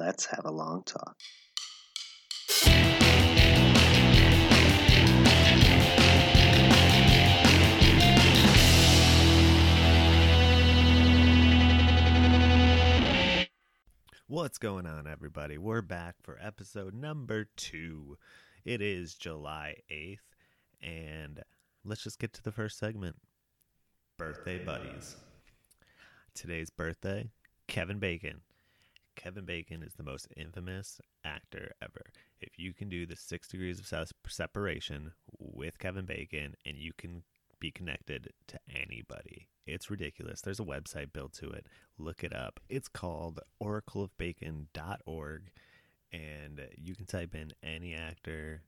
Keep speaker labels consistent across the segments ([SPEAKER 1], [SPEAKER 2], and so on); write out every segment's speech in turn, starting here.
[SPEAKER 1] let's have a long talk.
[SPEAKER 2] What's going on, everybody? We're back for episode number two. It is July 8th, and let's just get to the first segment Birthday Buddies. Today's birthday, Kevin Bacon. Kevin Bacon is the most infamous actor ever. If you can do the six degrees of separation with Kevin Bacon and you can be connected to anybody, it's ridiculous. There's a website built to it. Look it up. It's called oracleofbacon.org, and you can type in any actor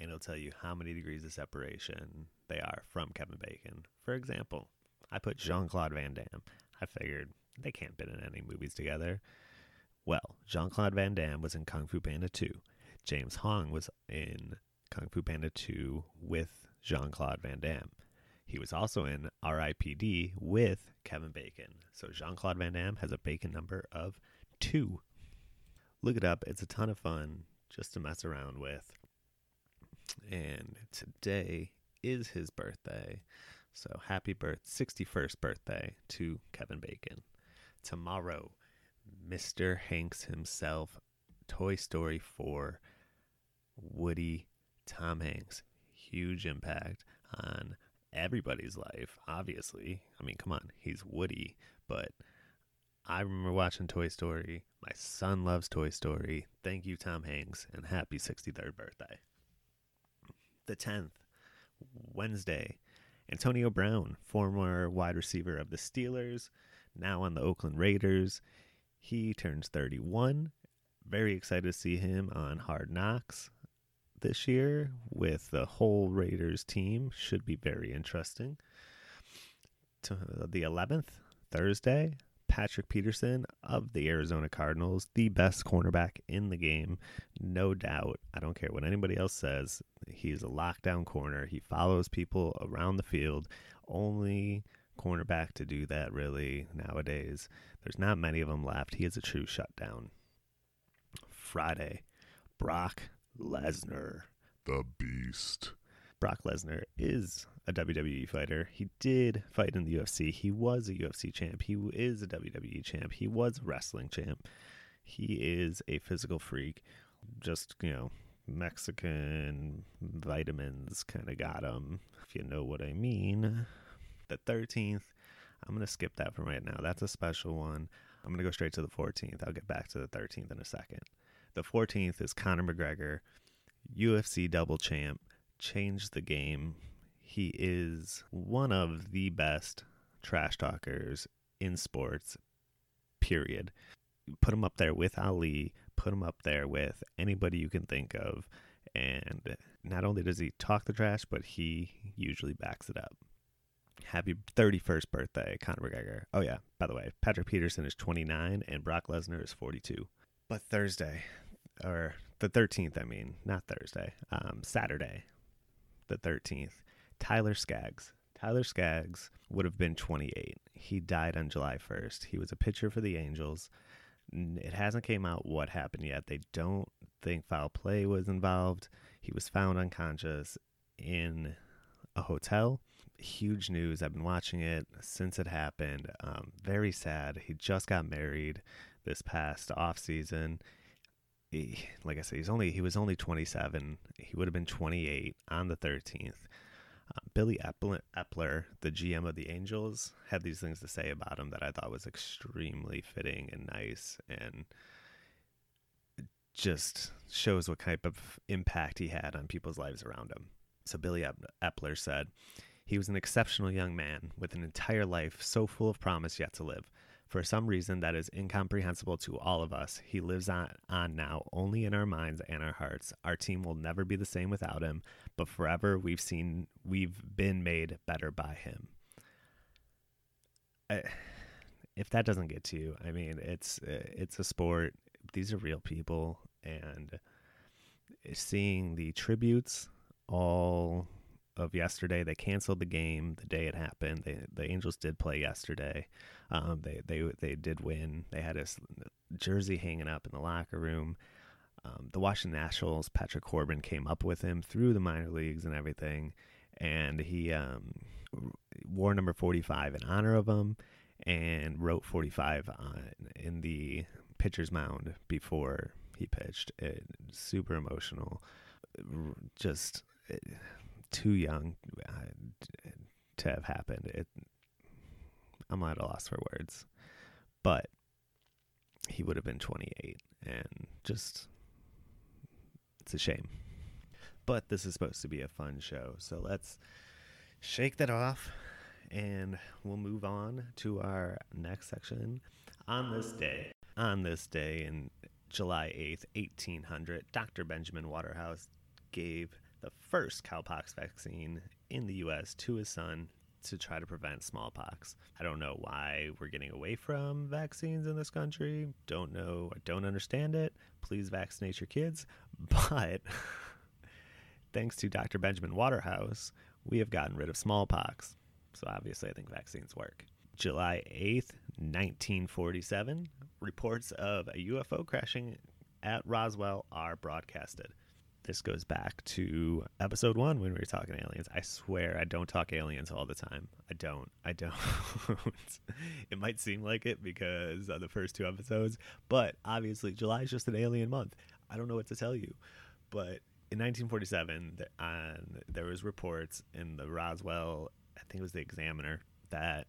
[SPEAKER 2] and it'll tell you how many degrees of separation they are from Kevin Bacon. For example, I put Jean Claude Van Damme. I figured they can't been in any movies together. Well, Jean Claude Van Damme was in Kung Fu Panda 2. James Hong was in Kung Fu Panda 2 with Jean Claude Van Damme. He was also in RIPD with Kevin Bacon. So Jean Claude Van Damme has a Bacon number of two. Look it up. It's a ton of fun just to mess around with. And today is his birthday. So happy birth 61st birthday to Kevin Bacon. Tomorrow, Mr. Hanks himself, Toy Story 4, Woody, Tom Hanks. Huge impact on everybody's life, obviously. I mean, come on, he's Woody, but I remember watching Toy Story. My son loves Toy Story. Thank you, Tom Hanks, and happy 63rd birthday. The 10th, Wednesday, Antonio Brown, former wide receiver of the Steelers, now on the Oakland Raiders. He turns 31. Very excited to see him on Hard Knocks this year with the whole Raiders team. Should be very interesting. To uh, the 11th, Thursday, Patrick Peterson of the Arizona Cardinals, the best cornerback in the game, no doubt. I don't care what anybody else says. He's a lockdown corner. He follows people around the field. Only cornerback to do that, really, nowadays. There's not many of them left. He is a true shutdown. Friday, Brock Lesnar.
[SPEAKER 3] The Beast.
[SPEAKER 2] Brock Lesnar is a WWE fighter. He did fight in the UFC. He was a UFC champ. He is a WWE champ. He was a wrestling champ. He is a physical freak. Just, you know, Mexican vitamins kind of got him, if you know what I mean. The 13th, I'm going to skip that from right now. That's a special one. I'm going to go straight to the 14th. I'll get back to the 13th in a second. The 14th is Conor McGregor, UFC double champ, changed the game. He is one of the best trash talkers in sports, period. Put him up there with Ali, put him up there with anybody you can think of. And not only does he talk the trash, but he usually backs it up. Happy 31st birthday, Conor McGregor. Oh, yeah, by the way, Patrick Peterson is 29 and Brock Lesnar is 42. But Thursday, or the 13th, I mean, not Thursday, um, Saturday, the 13th, Tyler Skaggs. Tyler Skaggs would have been 28. He died on July 1st. He was a pitcher for the Angels. It hasn't came out what happened yet. They don't think foul play was involved. He was found unconscious in a hotel. Huge news. I've been watching it since it happened. Um, very sad. He just got married this past off season. He, like I said, he's only he was only 27. He would have been 28 on the 13th. Uh, Billy Eppler, Eppler, the GM of the Angels, had these things to say about him that I thought was extremely fitting and nice, and just shows what type of impact he had on people's lives around him. So Billy Eppler said, he was an exceptional young man with an entire life so full of promise yet to live. For some reason that is incomprehensible to all of us, he lives on, on now only in our minds and our hearts. Our team will never be the same without him, but forever we've seen we've been made better by him. I, if that doesn't get to you, I mean, it's it's a sport. These are real people, and seeing the tributes all of yesterday. They canceled the game the day it happened. They, the Angels did play yesterday. Um, they they they did win. They had his jersey hanging up in the locker room. Um, the Washington Nationals, Patrick Corbin came up with him through the minor leagues and everything, and he um, wore number 45 in honor of him and wrote 45 on, in the pitcher's mound before he pitched. It, super emotional. Just it, too young uh, to have happened. It, I'm at a loss for words, but he would have been 28, and just it's a shame. But this is supposed to be a fun show, so let's shake that off, and we'll move on to our next section. On this day, on this day in July 8th, 1800, Dr. Benjamin Waterhouse gave the first cowpox vaccine in the U.S. to his son to try to prevent smallpox. I don't know why we're getting away from vaccines in this country. Don't know, I don't understand it. Please vaccinate your kids. But thanks to Dr. Benjamin Waterhouse, we have gotten rid of smallpox. So obviously, I think vaccines work. July 8th, 1947, reports of a UFO crashing at Roswell are broadcasted. This goes back to episode one when we were talking aliens. I swear I don't talk aliens all the time. I don't. I don't. it might seem like it because of the first two episodes, but obviously July is just an alien month. I don't know what to tell you. But in 1947, um, there was reports in the Roswell, I think it was the Examiner, that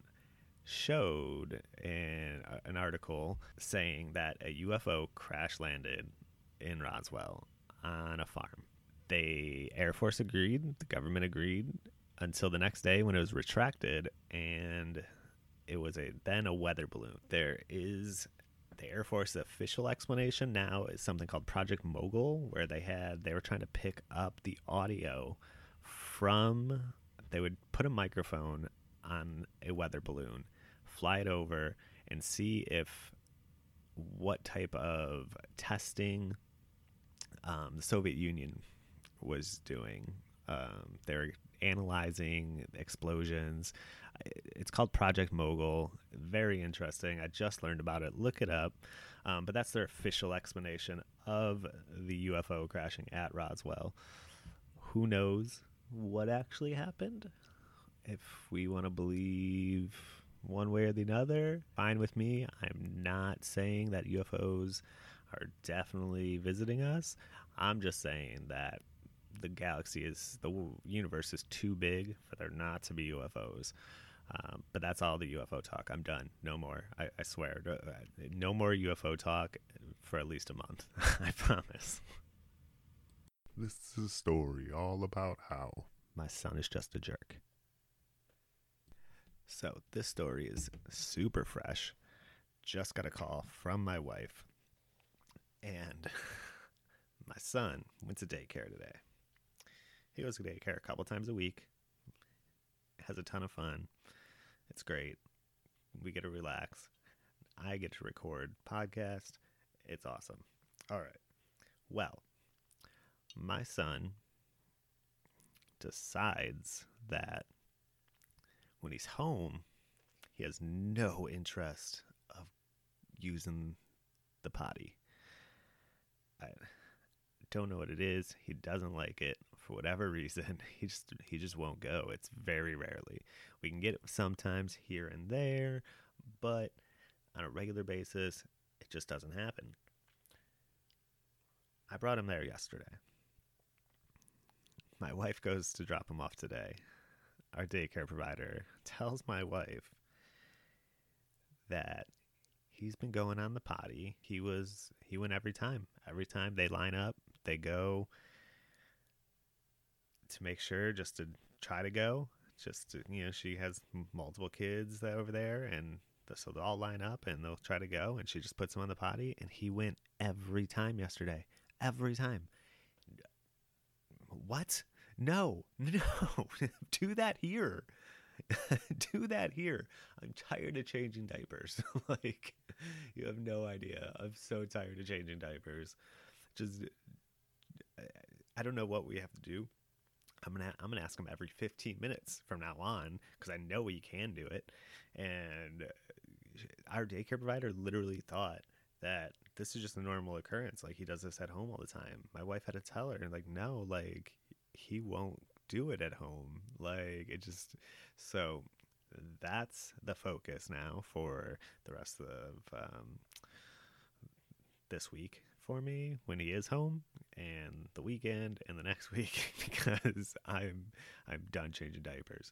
[SPEAKER 2] showed an, an article saying that a UFO crash landed in Roswell on a farm. The Air Force agreed, the government agreed until the next day when it was retracted and it was a then a weather balloon. There is the Air Force official explanation now is something called Project Mogul where they had they were trying to pick up the audio from they would put a microphone on a weather balloon, fly it over and see if what type of testing um, the Soviet Union was doing. Um, they're analyzing explosions. It's called Project Mogul. Very interesting. I just learned about it. Look it up. Um, but that's their official explanation of the UFO crashing at Roswell. Who knows what actually happened? If we want to believe one way or the other, fine with me. I'm not saying that UFOs are definitely visiting us. I'm just saying that the galaxy is the universe is too big for there not to be UFOs. Um, but that's all the UFO talk. I'm done. No more. I, I swear. No more UFO talk for at least a month. I promise.
[SPEAKER 3] This is a story all about how
[SPEAKER 2] my son is just a jerk. So this story is super fresh. Just got a call from my wife and my son went to daycare today. He goes to daycare a couple times a week. Has a ton of fun. It's great. We get to relax. I get to record podcast. It's awesome. All right. Well, my son decides that when he's home, he has no interest of using the potty. I don't know what it is. He doesn't like it for whatever reason. He just he just won't go. It's very rarely. We can get it sometimes here and there, but on a regular basis, it just doesn't happen. I brought him there yesterday. My wife goes to drop him off today. Our daycare provider tells my wife that he's been going on the potty. He was he went every time. Every time they line up, they go to make sure just to try to go. Just to, you know, she has multiple kids over there, and so they'll all line up and they'll try to go, and she just puts him on the potty, and he went every time yesterday. Every time. What? No, no, do that here. do that here. I'm tired of changing diapers. like, you have no idea. I'm so tired of changing diapers. Just, I don't know what we have to do. I'm gonna I'm gonna ask him every 15 minutes from now on because I know he can do it, and uh, our daycare provider literally thought that this is just a normal occurrence. Like he does this at home all the time. My wife had to tell her, like, no, like he won't do it at home. Like it just so that's the focus now for the rest of um, this week for me when he is home and the weekend and the next week because I'm I'm done changing diapers.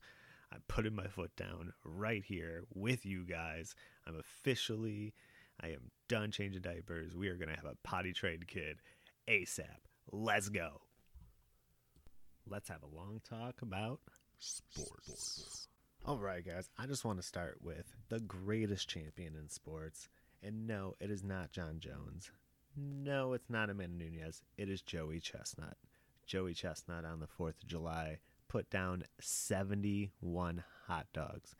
[SPEAKER 2] I'm putting my foot down right here with you guys. I'm officially I am done changing diapers. We are going to have a potty trained kid ASAP. Let's go. Let's have a long talk about
[SPEAKER 3] Sports.
[SPEAKER 2] All right, guys. I just want to start with the greatest champion in sports. And no, it is not Jon Jones. No, it's not Amanda Nunes. It is Joey Chestnut. Joey Chestnut on the 4th of July put down 71 hot dogs,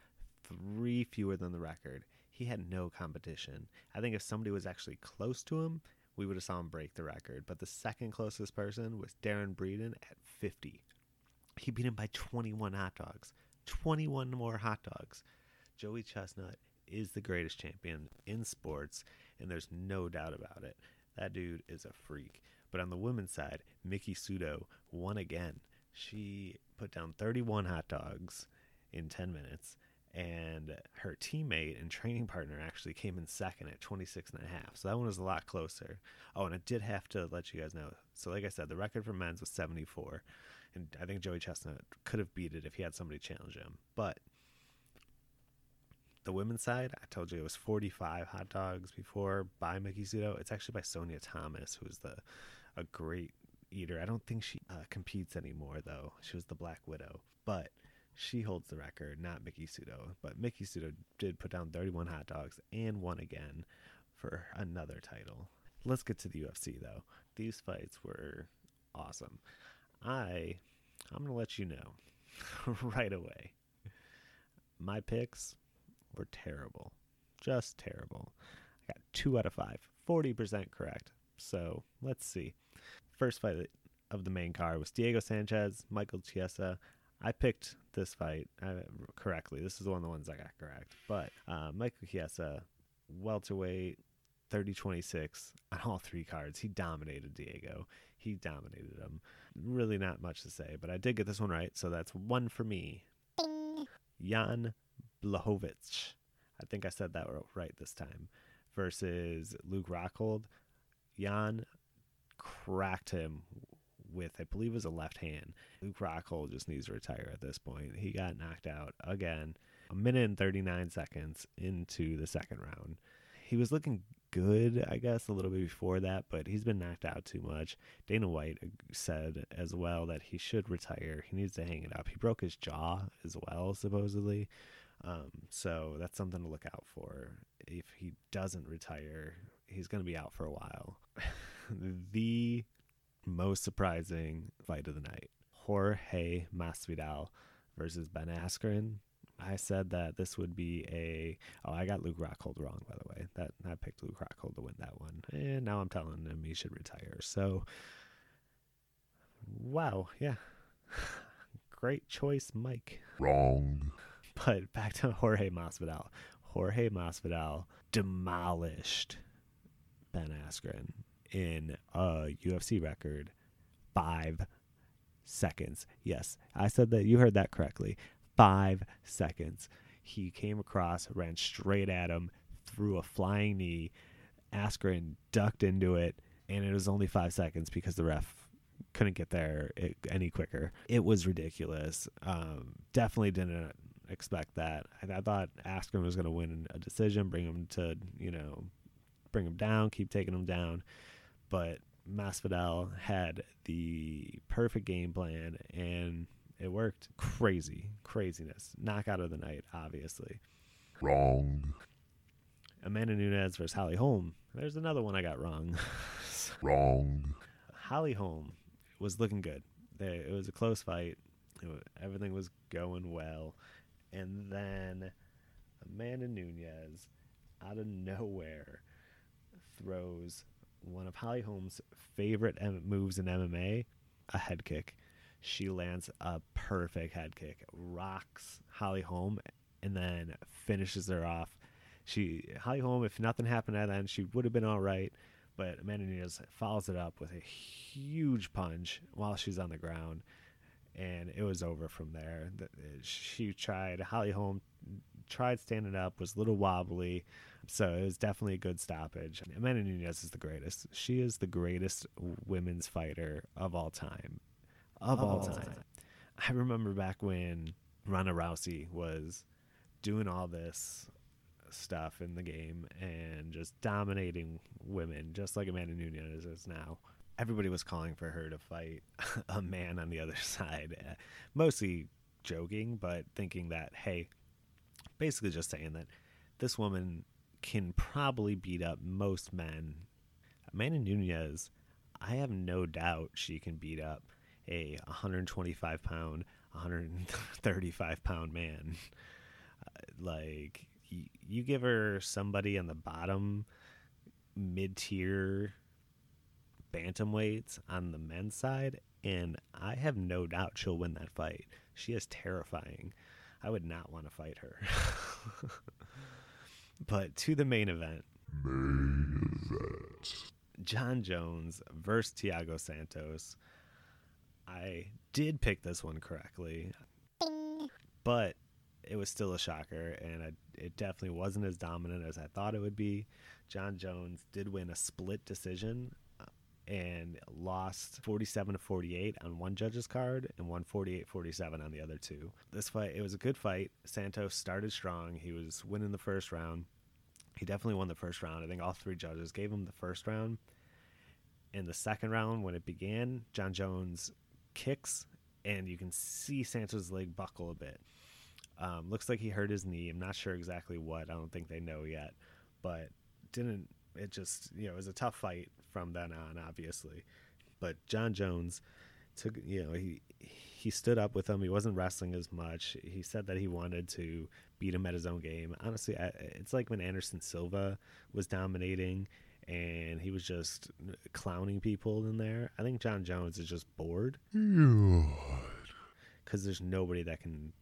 [SPEAKER 2] three fewer than the record. He had no competition. I think if somebody was actually close to him, we would have saw him break the record. But the second closest person was Darron Breeden at 50. He beat him by 21 hot dogs. 21 more hot dogs. Joey Chestnut is the greatest champion in sports, and there's no doubt about it. That dude is a freak. But on the women's side, Miki Sudo won again. She put down 31 hot dogs in 10 minutes, and her teammate and training partner actually came in second at 26 and a half. So that one was a lot closer. Oh, and I did have to let you guys know. So, like I said, the record for men's was 74 and I think Joey Chestnut could have beat it if he had somebody challenge him. But the women's side, I told you it was 45 hot dogs before by Miki Sudo. It's actually by Sonya Thomas, who's the a great eater. I don't think she uh, competes anymore though. She was the Black Widow, but she holds the record, not Miki Sudo. But Miki Sudo did put down 31 hot dogs and won again for another title. Let's get to the UFC though. These fights were awesome. I I'm gonna let you know right away. My picks were terrible. Just terrible. I got two out of five. 40% correct. So let's see. First fight of the main card was Diego Sanchez, Michael Chiesa. I picked this fight uh, correctly. This is one of the ones I got correct. But uh, Michael Chiesa, welterweight, 30 26 on all three cards. He dominated Diego. He dominated him. Really not much to say, but I did get this one right. So that's one for me. Jan Blachowicz. I think I said that right this time. Versus Luke Rockhold. Jan cracked him with, I believe, was a left hand. Luke Rockhold just needs to retire at this point. He got knocked out again. A minute and 39 seconds into the second round. He was looking good, I guess, a little bit before that, but he's been knocked out too much. Dana White said as well that he should retire. He needs to hang it up. He broke his jaw as well, supposedly. Um, so that's something to look out for. If he doesn't retire, he's going to be out for a while. the most surprising fight of the night Jorge Masvidal versus Ben Askren. I said that this would be a. Oh, I got Luke Rockhold wrong, by the way. That I picked Luke Rockhold to win that one, and now I'm telling him he should retire. So, wow, yeah, great choice, Mike.
[SPEAKER 3] Wrong.
[SPEAKER 2] But back to Jorge Masvidal. Jorge Masvidal demolished Ben Askren in a UFC record five seconds. Yes, I said that. You heard that correctly. Five seconds. He came across, ran straight at him, threw a flying knee. Askren ducked into it, and it was only five seconds because the ref couldn't get there any quicker. It was ridiculous. Um, definitely didn't expect that. I, I thought Askren was going to win a decision, bring him to, you know, bring him down, keep taking him down. But Masvidal had the perfect game plan and it worked. Crazy, craziness. Knockout of the night, obviously.
[SPEAKER 3] Wrong.
[SPEAKER 2] Amanda Nunes versus Holly Holm. There's another one I got wrong.
[SPEAKER 3] Wrong.
[SPEAKER 2] Holly Holm was looking good. It was a close fight. Was, everything was going well. And then Amanda Nunes, out of nowhere, throws one of Holly Holm's favorite moves in MMA, a head kick. She lands a perfect head kick, rocks Holly Holm, and then finishes her off. She Holly Holm, if nothing happened at the end, she would have been all right. But Amanda Nunes follows it up with a huge punch while she's on the ground, and it was over from there. She tried. Holly Holm tried standing up, was a little wobbly, so it was definitely a good stoppage. Amanda Nunes is the greatest. She is the greatest women's fighter of all time, of, all, oh. time. I remember back when Ronda Rousey was doing all this stuff in the game and just dominating women, just like Amanda Nunes is now. Everybody was calling for her to fight a man on the other side, uh, mostly joking, but thinking that, hey, basically just saying that this woman can probably beat up most men. Amanda Nunes, I have no doubt she can beat up a 125 pound, 135 pound man. Uh, like, you give her somebody on the bottom, mid tier bantamweights on the men's side, and I have no doubt she'll win that fight. She is terrifying. I would not want to fight her. but to the main event
[SPEAKER 3] Main event.
[SPEAKER 2] Jon Jones versus Thiago Santos. I did pick this one correctly, but it was still a shocker, and I, it definitely wasn't as dominant as I thought it would be. Jon Jones did win a split decision and lost 47 to 48 on one judge's card and won 48 47 on the other two. This fight, it was a good fight. Santos started strong. He was winning the first round. He definitely won the first round. I think all three judges gave him the first round. In the second round, when it began, Jon Jones kicks, and you can see Santos' leg buckle a bit. Um, looks like he hurt his knee. I'm not sure exactly what. I don't think they know yet, but didn't. It just you know it was a tough fight from then on, obviously. But Jon Jones took you know he he stood up with him. He wasn't wrestling as much. He said that he wanted to beat him at his own game. Honestly, I, it's like when Anderson Silva was dominating and he was just clowning people in there. I think Jon Jones is just bored because there's nobody that can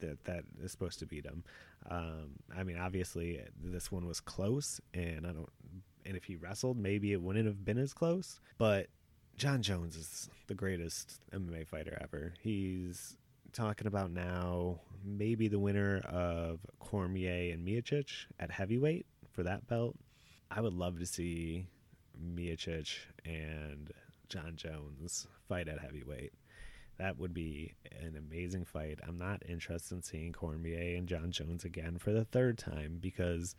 [SPEAKER 2] that that is supposed to beat him. Um, I mean, obviously this one was close, and I don't. And if he wrestled, maybe it wouldn't have been as close. But Jon Jones is the greatest MMA fighter ever. He's talking about now maybe the winner of Cormier and Miocic at heavyweight for that belt. I would love to see Miocic and Jon Jones fight at heavyweight. That would be an amazing fight. I'm not interested in seeing Cormier and Jon Jones again for the third time because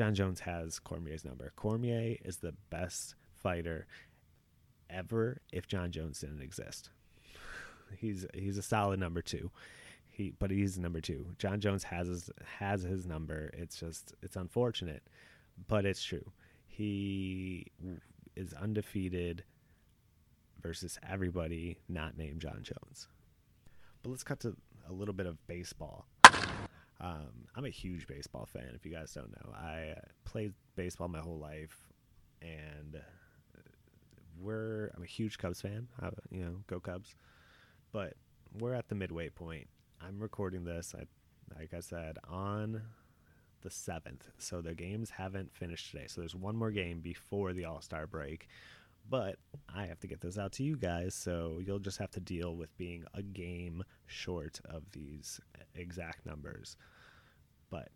[SPEAKER 2] Jon Jones has Cormier's number. Cormier is the best fighter ever if Jon Jones didn't exist. He's he's a solid number two. He but he's number two. Jon Jones has his has his number. It's just it's unfortunate, but it's true. He is undefeated versus everybody not named Jon Jones. But let's cut to a little bit of baseball. Um, I'm a huge baseball fan. If you guys don't know, I played baseball my whole life, and we're I'm a huge Cubs fan. I, you know, go Cubs. But we're at the midway point. I'm recording this. I, like I said, on the seventh. So the games haven't finished today. So there's one more game before the All Star break. But I have to get this out to you guys, so you'll just have to deal with being a game short of these exact numbers. But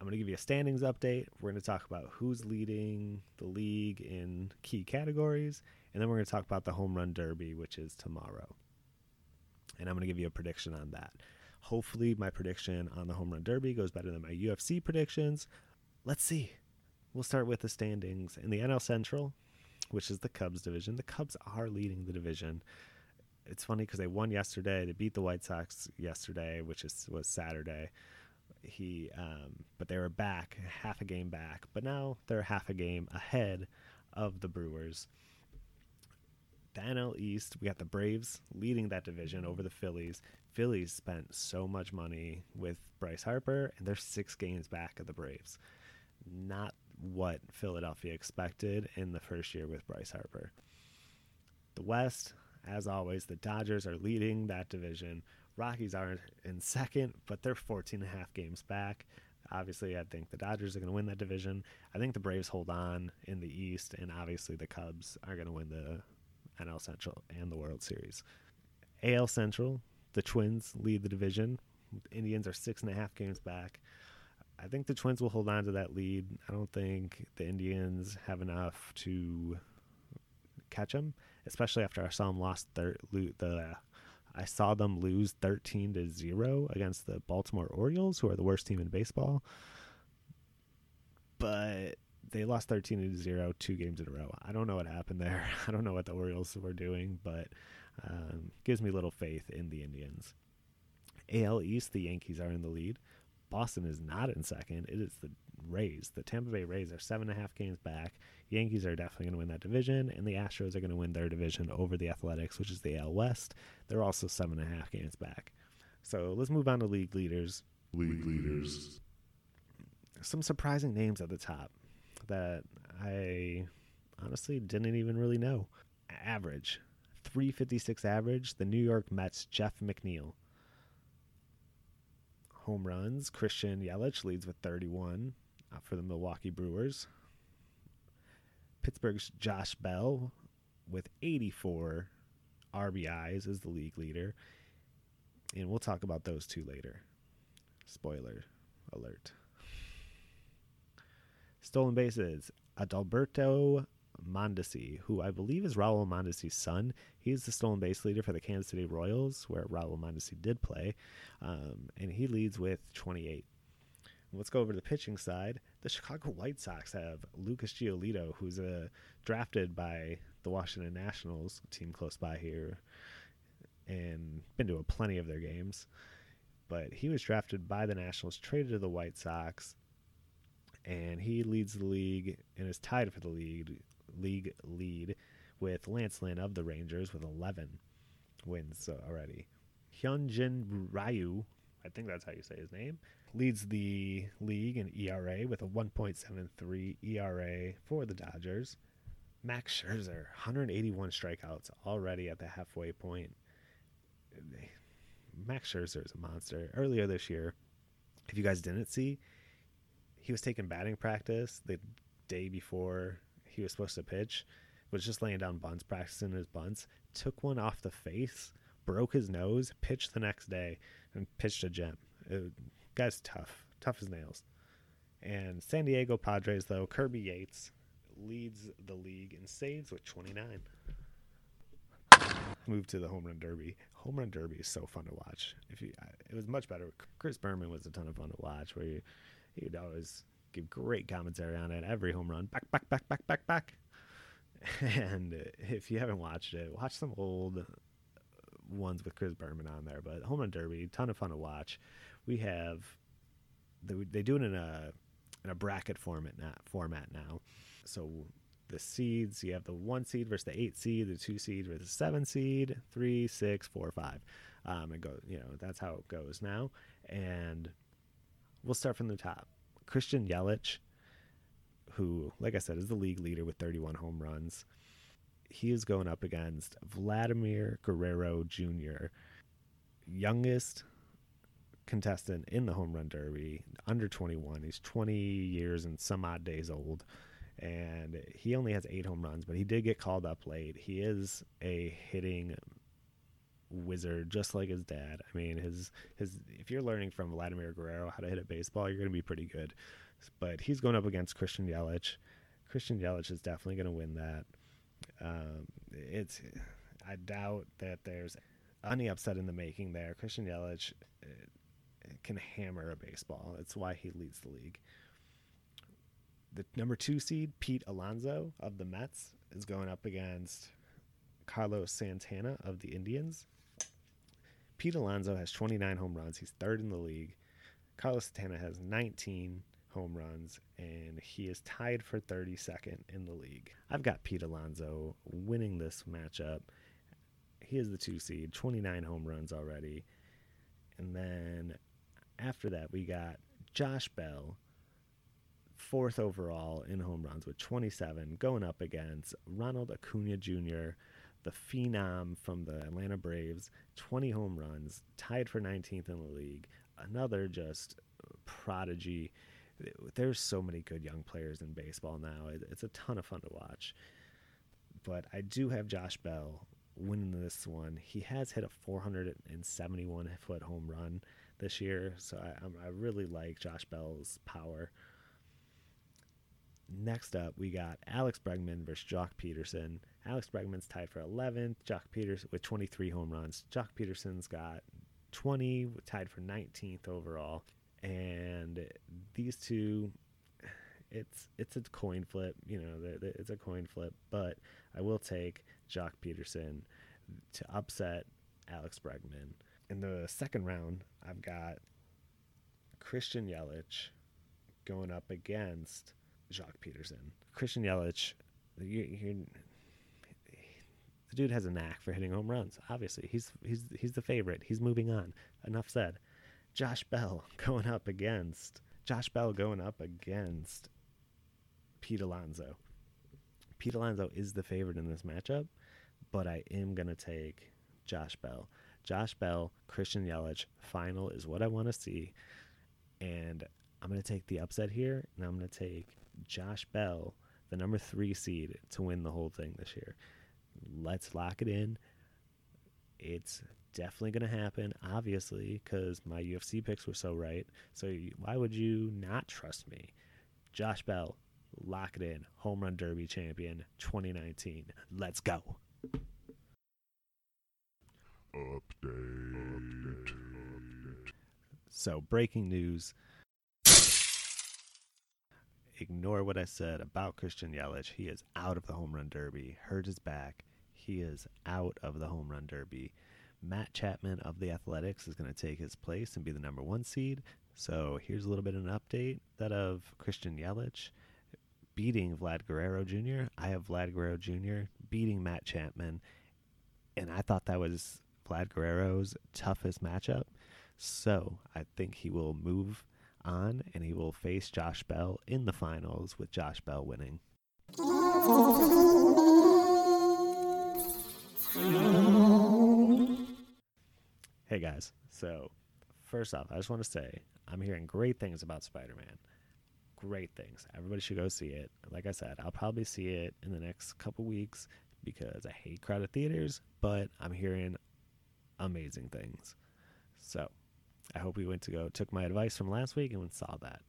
[SPEAKER 2] I'm going to give you a standings update. We're going to talk about who's leading the league in key categories, and then we're going to talk about the home run derby, which is tomorrow. And I'm going to give you a prediction on that. Hopefully, my prediction on the home run derby goes better than my UFC predictions. Let's see. We'll start with the standings in the NL Central which is the Cubs division. The Cubs are leading the division. It's funny because they won yesterday. They beat the White Sox yesterday, which is was Saturday. He, um, but they were back half a game back. But now they're half a game ahead of the Brewers. The NL East, we got the Braves leading that division over the Phillies. Phillies spent so much money with Bryce Harper, and they're six games back of the Braves. Not what Philadelphia expected in the first year with Bryce Harper. The West, as always, the Dodgers are leading that division. Rockies are in second, but they're 14 and a half games back. Obviously, I think the Dodgers are going to win that division. I think the Braves hold on in the East, and obviously the Cubs are going to win the NL Central and the World Series. AL Central, the Twins lead the division. Indians are six and a half games back. I think the Twins will hold on to that lead. I don't think the Indians have enough to catch them, especially after I saw them lost thir- the I saw them lose 13 to 0 against the Baltimore Orioles, who are the worst team in baseball. But they lost 13 to 0 two games in a row. I don't know what happened there. I don't know what the Orioles were doing, but um, gives me little faith in the Indians. AL East, the Yankees are in the lead. Boston is not in second. It is the Rays. The Tampa Bay Rays are seven and a half games back. Yankees are definitely going to win that division, and the Astros are going to win their division over the Athletics, which is the AL West. They're also seven and a half games back. So let's move on to league leaders.
[SPEAKER 3] League leaders.
[SPEAKER 2] Some surprising names at the top that I honestly didn't even really know. Average 356 average, the New York Mets, Jeff McNeil. Home runs, Christian Yelich leads with 31 uh, for the Milwaukee Brewers. Pittsburgh's Josh Bell with 84 RBIs is the league leader. And we'll talk about those two later. Spoiler alert. Stolen bases. Adalberto Mondesi, who I believe is Raul Mondesi's son. He's the stolen base leader for the Kansas City Royals, where Raul Mondesi did play, um, and he leads with 28. Let's go over to the pitching side. The Chicago White Sox have Lucas Giolito, who's uh, drafted by the Washington Nationals, team close by here, and been to a plenty of their games. But he was drafted by the Nationals, traded to the White Sox, and he leads the league and is tied for the lead league lead with Lance Lynn of the Rangers with 11 wins already. Hyunjin Ryu, I think that's how you say his name, leads the league in ERA with a 1.73 ERA for the Dodgers. Max Scherzer, 181 strikeouts already at the halfway point. Max Scherzer is a monster. Earlier this year, if you guys didn't see, he was taking batting practice the day before he was supposed to pitch, was just laying down bunts, practicing his bunts, took one off the face, broke his nose, pitched the next day, and pitched a gem. It, guy's tough, tough as nails. And San Diego Padres, though, Kirby Yates leads the league in saves with 29. Move to the home run derby. Home run derby is so fun to watch. If you, uh, it was much better. Chris Berman was a ton of fun to watch. Where you, he'd always give great commentary on it. Every home run, back, back, back, back, back, back. And if you haven't watched it, watch some old ones with Chris Berman on there. But home run derby, ton of fun to watch. We have they, they do it in a in a bracket format now, format now. So the seeds, you have the one seed versus the eight seed, the two seed versus the seven seed, three, six, four, five. Um, and go, you know, that's how it goes now. And we'll start from the top. Christian Yelich, who, like I said, is the league leader with 31 home runs. He is going up against Vladimir Guerrero Jr., youngest contestant in the home run derby, under 21. He's 20 years and some odd days old. And he only has eight home runs, but he did get called up late. He is a hitting wizard, just like his dad. I mean, his his if you're learning from Vladimir Guerrero how to hit a baseball, you're going to be pretty good. But he's going up against Christian Yelich. Christian Yelich is definitely going to win that. Um, it's I doubt that there's any upset in the making there. Christian Yelich uh, can hammer a baseball. That's why he leads the league. The number two seed, Pete Alonso of the Mets, is going up against Carlos Santana of the Indians. Pete Alonso has 29 home runs. He's third in the league. Carlos Santana has 19 home runs, and he is tied for 32nd in the league. I've got Pete Alonso winning this matchup. He is the two seed, 29 home runs already. And then after that, we got Josh Bell, fourth overall in home runs with 27, going up against Ronald Acuna Jr., the phenom from the Atlanta Braves, 20 home runs, tied for 19th in the league. Another just prodigy. There's so many good young players in baseball now. It's a ton of fun to watch. But I do have Josh Bell winning this one. He has hit a 471 foot home run this year, so I, I really like Josh Bell's power. Next up, we got Alex Bregman versus Joc Pederson. Alex Bregman's tied for 11th. Joc Pederson with 23 home runs. Joc Pederson's got 20, tied for 19th overall. And these two, it's it's a coin flip. You know, it's a coin flip. But I will take Joc Pederson to upset Alex Bregman. In the second round, I've got Christian Yelich going up against Joc Pederson. Christian Yelich, you, you, the dude has a knack for hitting home runs. Obviously, he's he's he's the favorite. He's moving on. Enough said. Josh Bell going up against Josh Bell going up against Pete Alonso. Pete Alonso is the favorite in this matchup, but I am gonna take Josh Bell. Josh Bell, Christian Yelich, final is what I want to see, and I'm gonna take the upset here, and I'm gonna take Josh Bell, the number three seed, to win the whole thing this year. Let's lock it in. It's definitely going to happen, obviously, because my UFC picks were so right. So why would you not trust me? Josh Bell, lock it in. Home Run Derby champion 2019. Let's go.
[SPEAKER 3] Update.
[SPEAKER 2] So, breaking news. Ignore what I said about Christian Yelich. He is out of the home run derby. Hurt his back. He is out of the home run derby. Matt Chapman of the Athletics is going to take his place and be the number one seed. So here's a little bit of an update that of Christian Yelich beating Vlad Guerrero Jr. I have Vlad Guerrero Jr. beating Matt Chapman, and I thought that was Vlad Guerrero's toughest matchup. So I think he will move on and he will face Josh Bell in the finals with Josh Bell winning. Hey guys, so first off, I just want to say I'm hearing great things about Spider Man. Great things. Everybody should go see it. Like I said, I'll probably see it in the next couple weeks because I hate crowded theaters, but I'm hearing amazing things. So I hope you went to go took my advice from last week and saw that.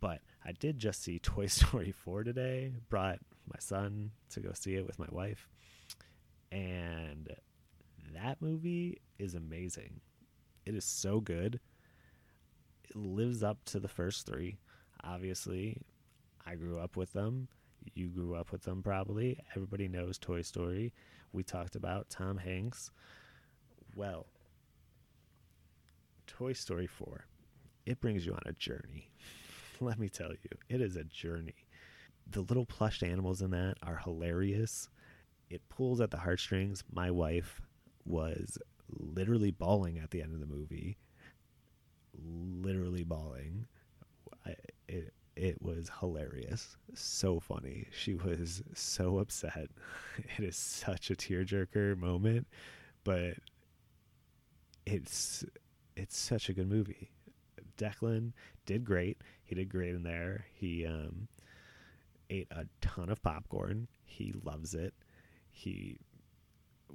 [SPEAKER 2] But I did just see Toy Story 4 today. Brought my son to go see it with my wife. And that movie is amazing. It is so good. It lives up to the first three. Obviously, I grew up with them. You grew up with them probably. Everybody knows Toy Story. We talked about Tom Hanks. Well, Toy Story 4, it brings you on a journey. Let me tell you, it is a journey. The little plush animals in that are hilarious. It pulls at the heartstrings. My wife was literally bawling at the end of the movie. Literally bawling. I, it it was hilarious. So funny. She was so upset. It is such a tearjerker moment, but it's it's such a good movie. Declan did great. He did great in there. He um, ate a ton of popcorn. He loves it. He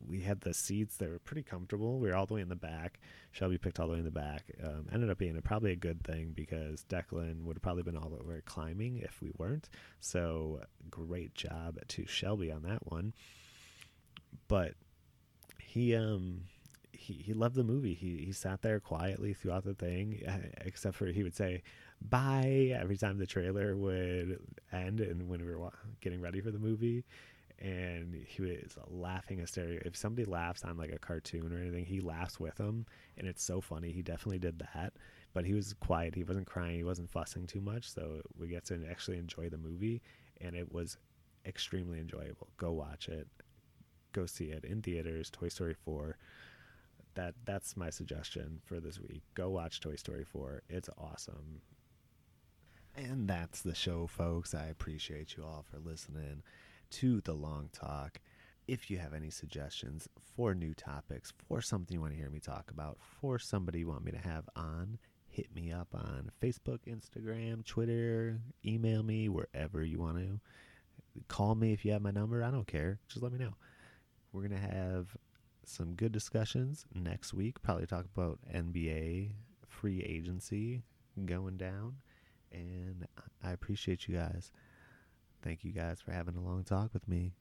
[SPEAKER 2] we had the seats that were pretty comfortable. We were all the way in the back. Shelby picked all the way in the back. Um, ended up being a, probably a good thing because Declan would have probably been all over climbing if we weren't. So great job to Shelby on that one. But he um he, he loved the movie. He he sat there quietly throughout the thing, except for he would say bye every time the trailer would end and when we were getting ready for the movie. And he was laughing hysterically. If somebody laughs on like a cartoon or anything, he laughs with them, and it's so funny. He definitely did that, but he was quiet. He wasn't crying. He wasn't fussing too much, so we get to actually enjoy the movie, and it was extremely enjoyable. Go watch it. Go see it in theaters. Toy Story 4 that that's my suggestion for this week. Go watch Toy Story 4. It's awesome. And that's the show, folks. I appreciate you all for listening to the long talk. If you have any suggestions for new topics, for something you want to hear me talk about, for somebody you want me to have on, hit me up on Facebook, Instagram, Twitter, email me wherever you want to. Call me if you have my number. I don't care. Just let me know. We're going to have some good discussions next week. Probably talk about NBA free agency going down. And I appreciate you guys. Thank you guys for having a long talk with me.